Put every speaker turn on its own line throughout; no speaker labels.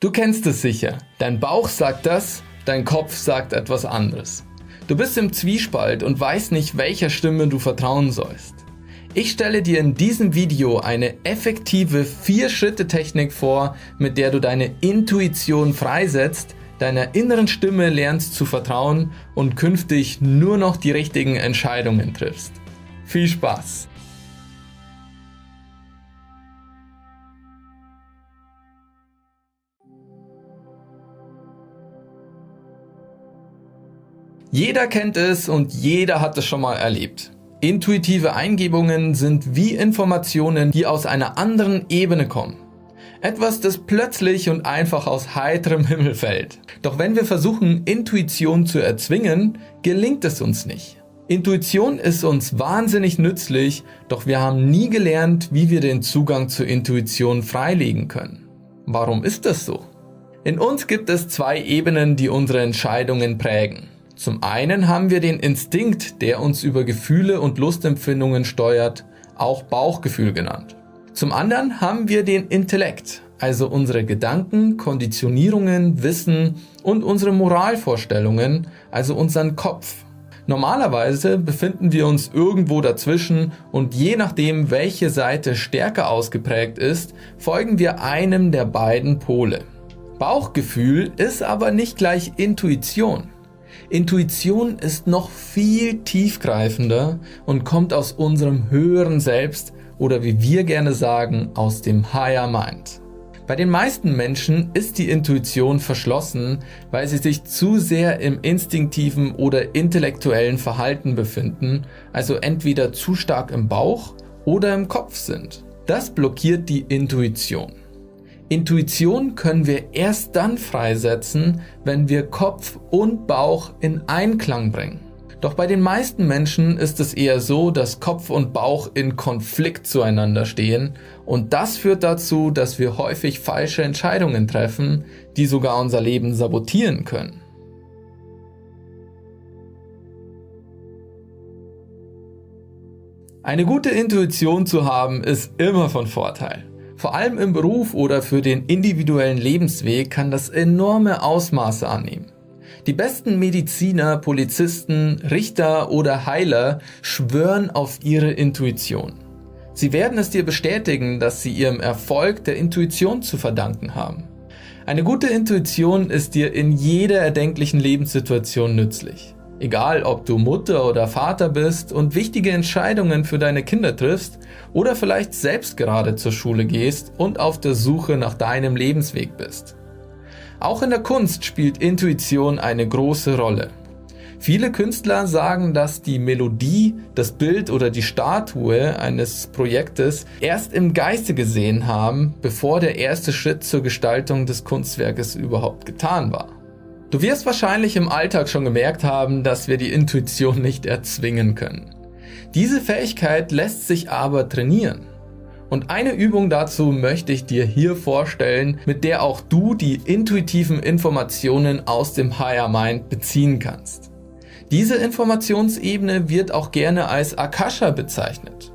Du kennst es sicher. Dein Bauch sagt das, dein Kopf sagt etwas anderes. Du bist im Zwiespalt und weißt nicht, welcher Stimme du vertrauen sollst. Ich stelle dir in diesem Video eine effektive 4-Schritte-Technik vor, mit der du deine Intuition freisetzt, deiner inneren Stimme lernst zu vertrauen und künftig nur noch die richtigen Entscheidungen triffst. Viel Spaß! Jeder kennt es und jeder hat es schon mal erlebt. Intuitive Eingebungen sind wie Informationen, die aus einer anderen Ebene kommen. Etwas, das plötzlich und einfach aus heiterem Himmel fällt. Doch wenn wir versuchen, Intuition zu erzwingen, gelingt es uns nicht. Intuition ist uns wahnsinnig nützlich, doch wir haben nie gelernt, wie wir den Zugang zur Intuition freilegen können. Warum ist das so? In uns gibt es zwei Ebenen, die unsere Entscheidungen prägen. Zum einen haben wir den Instinkt, der uns über Gefühle und Lustempfindungen steuert, auch Bauchgefühl genannt. Zum anderen haben wir den Intellekt, also unsere Gedanken, Konditionierungen, Wissen und unsere Moralvorstellungen, also unseren Kopf. Normalerweise befinden wir uns irgendwo dazwischen und je nachdem, welche Seite stärker ausgeprägt ist, folgen wir einem der beiden Pole. Bauchgefühl ist aber nicht gleich Intuition. Intuition ist noch viel tiefgreifender und kommt aus unserem höheren Selbst oder wie wir gerne sagen, aus dem Higher Mind. Bei den meisten Menschen ist die Intuition verschlossen, weil sie sich zu sehr im instinktiven oder intellektuellen Verhalten befinden, also entweder zu stark im Bauch oder im Kopf sind. Das blockiert die Intuition. Intuition können wir erst dann freisetzen, wenn wir Kopf und Bauch in Einklang bringen. Doch bei den meisten Menschen ist es eher so, dass Kopf und Bauch in Konflikt zueinander stehen und das führt dazu, dass wir häufig falsche Entscheidungen treffen, die sogar unser Leben sabotieren können. Eine gute Intuition zu haben ist immer von Vorteil. Vor allem im Beruf oder für den individuellen Lebensweg kann das enorme Ausmaße annehmen. Die besten Mediziner, Polizisten, Richter oder Heiler schwören auf ihre Intuition. Sie werden es dir bestätigen, dass sie ihrem Erfolg der Intuition zu verdanken haben. Eine gute Intuition ist dir in jeder erdenklichen Lebenssituation nützlich. Egal, ob du Mutter oder Vater bist und wichtige Entscheidungen für deine Kinder triffst oder vielleicht selbst gerade zur Schule gehst und auf der Suche nach deinem Lebensweg bist. Auch in der Kunst spielt Intuition eine große Rolle. Viele Künstler sagen, dass die Melodie, das Bild oder die Statue eines Projektes erst im Geiste gesehen haben, bevor der erste Schritt zur Gestaltung des Kunstwerkes überhaupt getan war. Du wirst wahrscheinlich im Alltag schon gemerkt haben, dass wir die Intuition nicht erzwingen können. Diese Fähigkeit lässt sich aber trainieren. Und eine Übung dazu möchte ich dir hier vorstellen, mit der auch du die intuitiven Informationen aus dem Higher Mind beziehen kannst. Diese Informationsebene wird auch gerne als Akasha bezeichnet.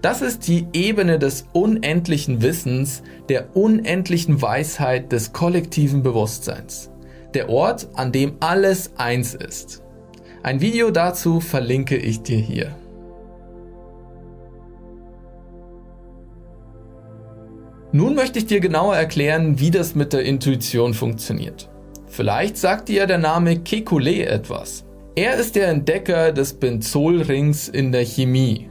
Das ist die Ebene des unendlichen Wissens, der unendlichen Weisheit des kollektiven Bewusstseins der Ort, an dem alles eins ist. Ein Video dazu verlinke ich dir hier. Nun möchte ich dir genauer erklären, wie das mit der Intuition funktioniert. Vielleicht sagt dir der Name Kekulé etwas. Er ist der Entdecker des Benzolrings in der Chemie.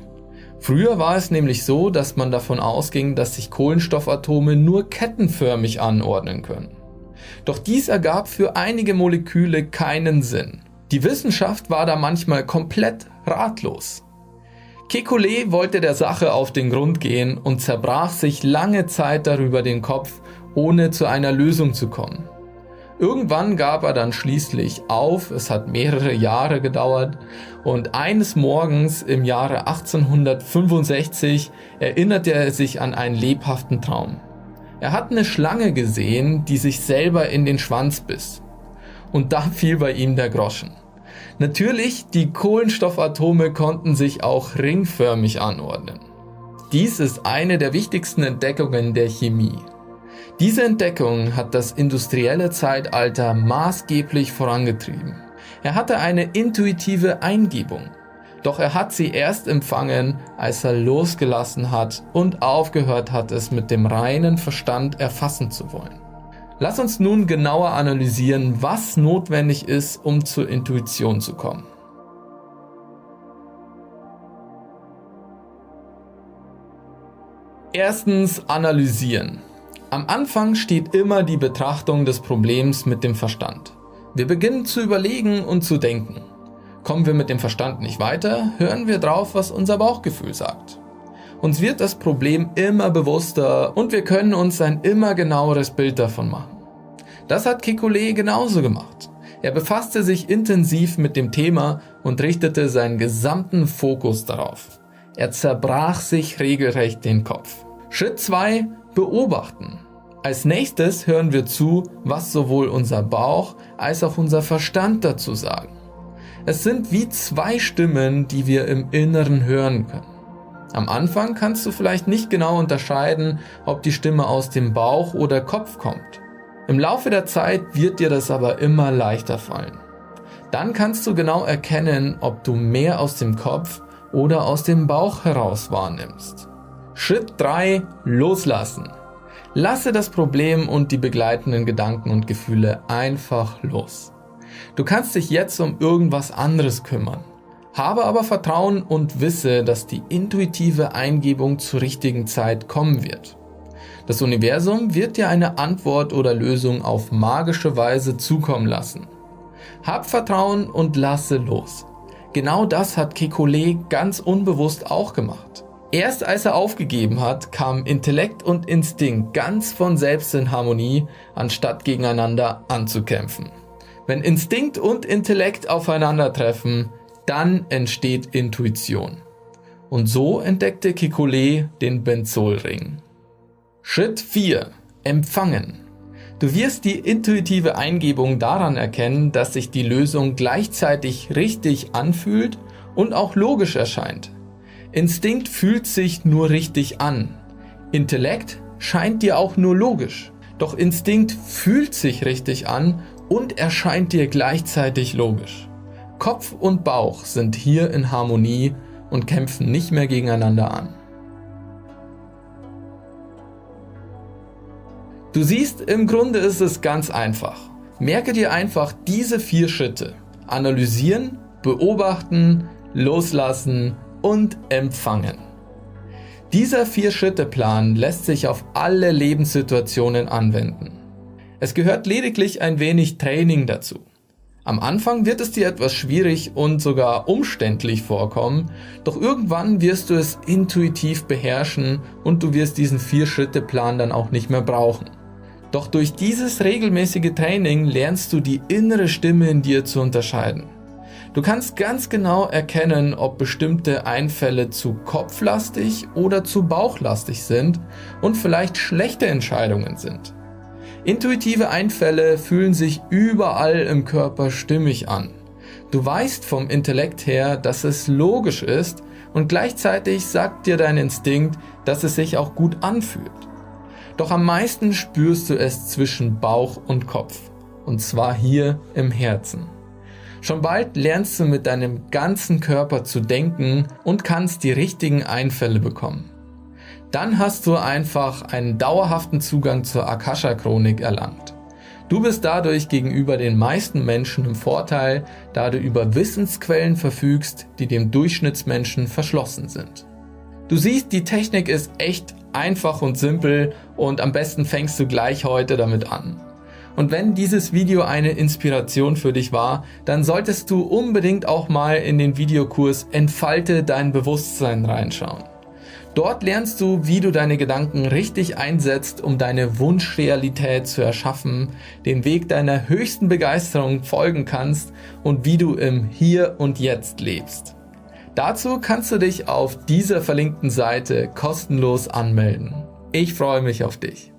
Früher war es nämlich so, dass man davon ausging, dass sich Kohlenstoffatome nur kettenförmig anordnen können. Doch dies ergab für einige Moleküle keinen Sinn. Die Wissenschaft war da manchmal komplett ratlos. Kekulé wollte der Sache auf den Grund gehen und zerbrach sich lange Zeit darüber den Kopf, ohne zu einer Lösung zu kommen. Irgendwann gab er dann schließlich auf, es hat mehrere Jahre gedauert, und eines Morgens im Jahre 1865 erinnerte er sich an einen lebhaften Traum. Er hat eine Schlange gesehen, die sich selber in den Schwanz biss. Und da fiel bei ihm der Groschen. Natürlich, die Kohlenstoffatome konnten sich auch ringförmig anordnen. Dies ist eine der wichtigsten Entdeckungen der Chemie. Diese Entdeckung hat das industrielle Zeitalter maßgeblich vorangetrieben. Er hatte eine intuitive Eingebung. Doch er hat sie erst empfangen, als er losgelassen hat und aufgehört hat, es mit dem reinen Verstand erfassen zu wollen. Lass uns nun genauer analysieren, was notwendig ist, um zur Intuition zu kommen. Erstens analysieren. Am Anfang steht immer die Betrachtung des Problems mit dem Verstand. Wir beginnen zu überlegen und zu denken. Kommen wir mit dem Verstand nicht weiter, hören wir drauf, was unser Bauchgefühl sagt. Uns wird das Problem immer bewusster und wir können uns ein immer genaueres Bild davon machen. Das hat Kekulé genauso gemacht. Er befasste sich intensiv mit dem Thema und richtete seinen gesamten Fokus darauf. Er zerbrach sich regelrecht den Kopf. Schritt 2. Beobachten. Als nächstes hören wir zu, was sowohl unser Bauch als auch unser Verstand dazu sagen. Es sind wie zwei Stimmen, die wir im Inneren hören können. Am Anfang kannst du vielleicht nicht genau unterscheiden, ob die Stimme aus dem Bauch oder Kopf kommt. Im Laufe der Zeit wird dir das aber immer leichter fallen. Dann kannst du genau erkennen, ob du mehr aus dem Kopf oder aus dem Bauch heraus wahrnimmst. Schritt 3. Loslassen. Lasse das Problem und die begleitenden Gedanken und Gefühle einfach los. Du kannst dich jetzt um irgendwas anderes kümmern. Habe aber Vertrauen und wisse, dass die intuitive Eingebung zur richtigen Zeit kommen wird. Das Universum wird dir eine Antwort oder Lösung auf magische Weise zukommen lassen. Hab Vertrauen und lasse los. Genau das hat Kekulé ganz unbewusst auch gemacht. Erst als er aufgegeben hat, kamen Intellekt und Instinkt ganz von selbst in Harmonie, anstatt gegeneinander anzukämpfen. Wenn Instinkt und Intellekt aufeinandertreffen, dann entsteht Intuition. Und so entdeckte Kekulé den Benzolring. Schritt 4. Empfangen. Du wirst die intuitive Eingebung daran erkennen, dass sich die Lösung gleichzeitig richtig anfühlt und auch logisch erscheint. Instinkt fühlt sich nur richtig an. Intellekt scheint dir auch nur logisch. Doch Instinkt fühlt sich richtig an und erscheint dir gleichzeitig logisch. Kopf und Bauch sind hier in Harmonie und kämpfen nicht mehr gegeneinander an. Du siehst, im Grunde ist es ganz einfach. Merke dir einfach diese vier Schritte. Analysieren, beobachten, loslassen und empfangen. Dieser Vier-Schritte-Plan lässt sich auf alle Lebenssituationen anwenden. Es gehört lediglich ein wenig Training dazu. Am Anfang wird es dir etwas schwierig und sogar umständlich vorkommen, doch irgendwann wirst du es intuitiv beherrschen und du wirst diesen Vier-Schritte-Plan dann auch nicht mehr brauchen. Doch durch dieses regelmäßige Training lernst du die innere Stimme in dir zu unterscheiden. Du kannst ganz genau erkennen, ob bestimmte Einfälle zu kopflastig oder zu bauchlastig sind und vielleicht schlechte Entscheidungen sind. Intuitive Einfälle fühlen sich überall im Körper stimmig an. Du weißt vom Intellekt her, dass es logisch ist und gleichzeitig sagt dir dein Instinkt, dass es sich auch gut anfühlt. Doch am meisten spürst du es zwischen Bauch und Kopf, und zwar hier im Herzen. Schon bald lernst du mit deinem ganzen Körper zu denken und kannst die richtigen Einfälle bekommen dann hast du einfach einen dauerhaften Zugang zur Akasha-Chronik erlangt. Du bist dadurch gegenüber den meisten Menschen im Vorteil, da du über Wissensquellen verfügst, die dem Durchschnittsmenschen verschlossen sind. Du siehst, die Technik ist echt einfach und simpel und am besten fängst du gleich heute damit an. Und wenn dieses Video eine Inspiration für dich war, dann solltest du unbedingt auch mal in den Videokurs Entfalte dein Bewusstsein reinschauen. Dort lernst du, wie du deine Gedanken richtig einsetzt, um deine Wunschrealität zu erschaffen, den Weg deiner höchsten Begeisterung folgen kannst und wie du im Hier und Jetzt lebst. Dazu kannst du dich auf dieser verlinkten Seite kostenlos anmelden. Ich freue mich auf dich.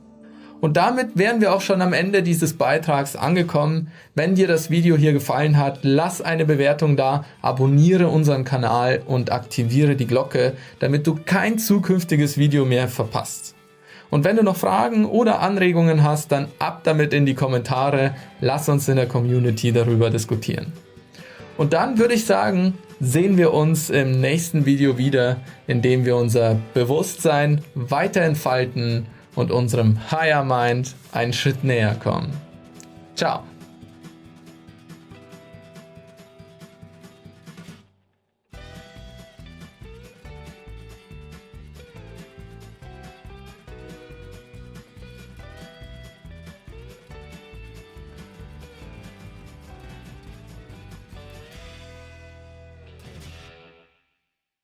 Und damit wären wir auch schon am Ende dieses Beitrags angekommen. Wenn dir das Video hier gefallen hat, lass eine Bewertung da, abonniere unseren Kanal und aktiviere die Glocke, damit du kein zukünftiges Video mehr verpasst. Und wenn du noch Fragen oder Anregungen hast, dann ab damit in die Kommentare. Lass uns in der Community darüber diskutieren. Und dann würde ich sagen, sehen wir uns im nächsten Video wieder, in dem wir unser Bewusstsein weiter entfalten und unserem Higher Mind einen Schritt näher kommen. Ciao!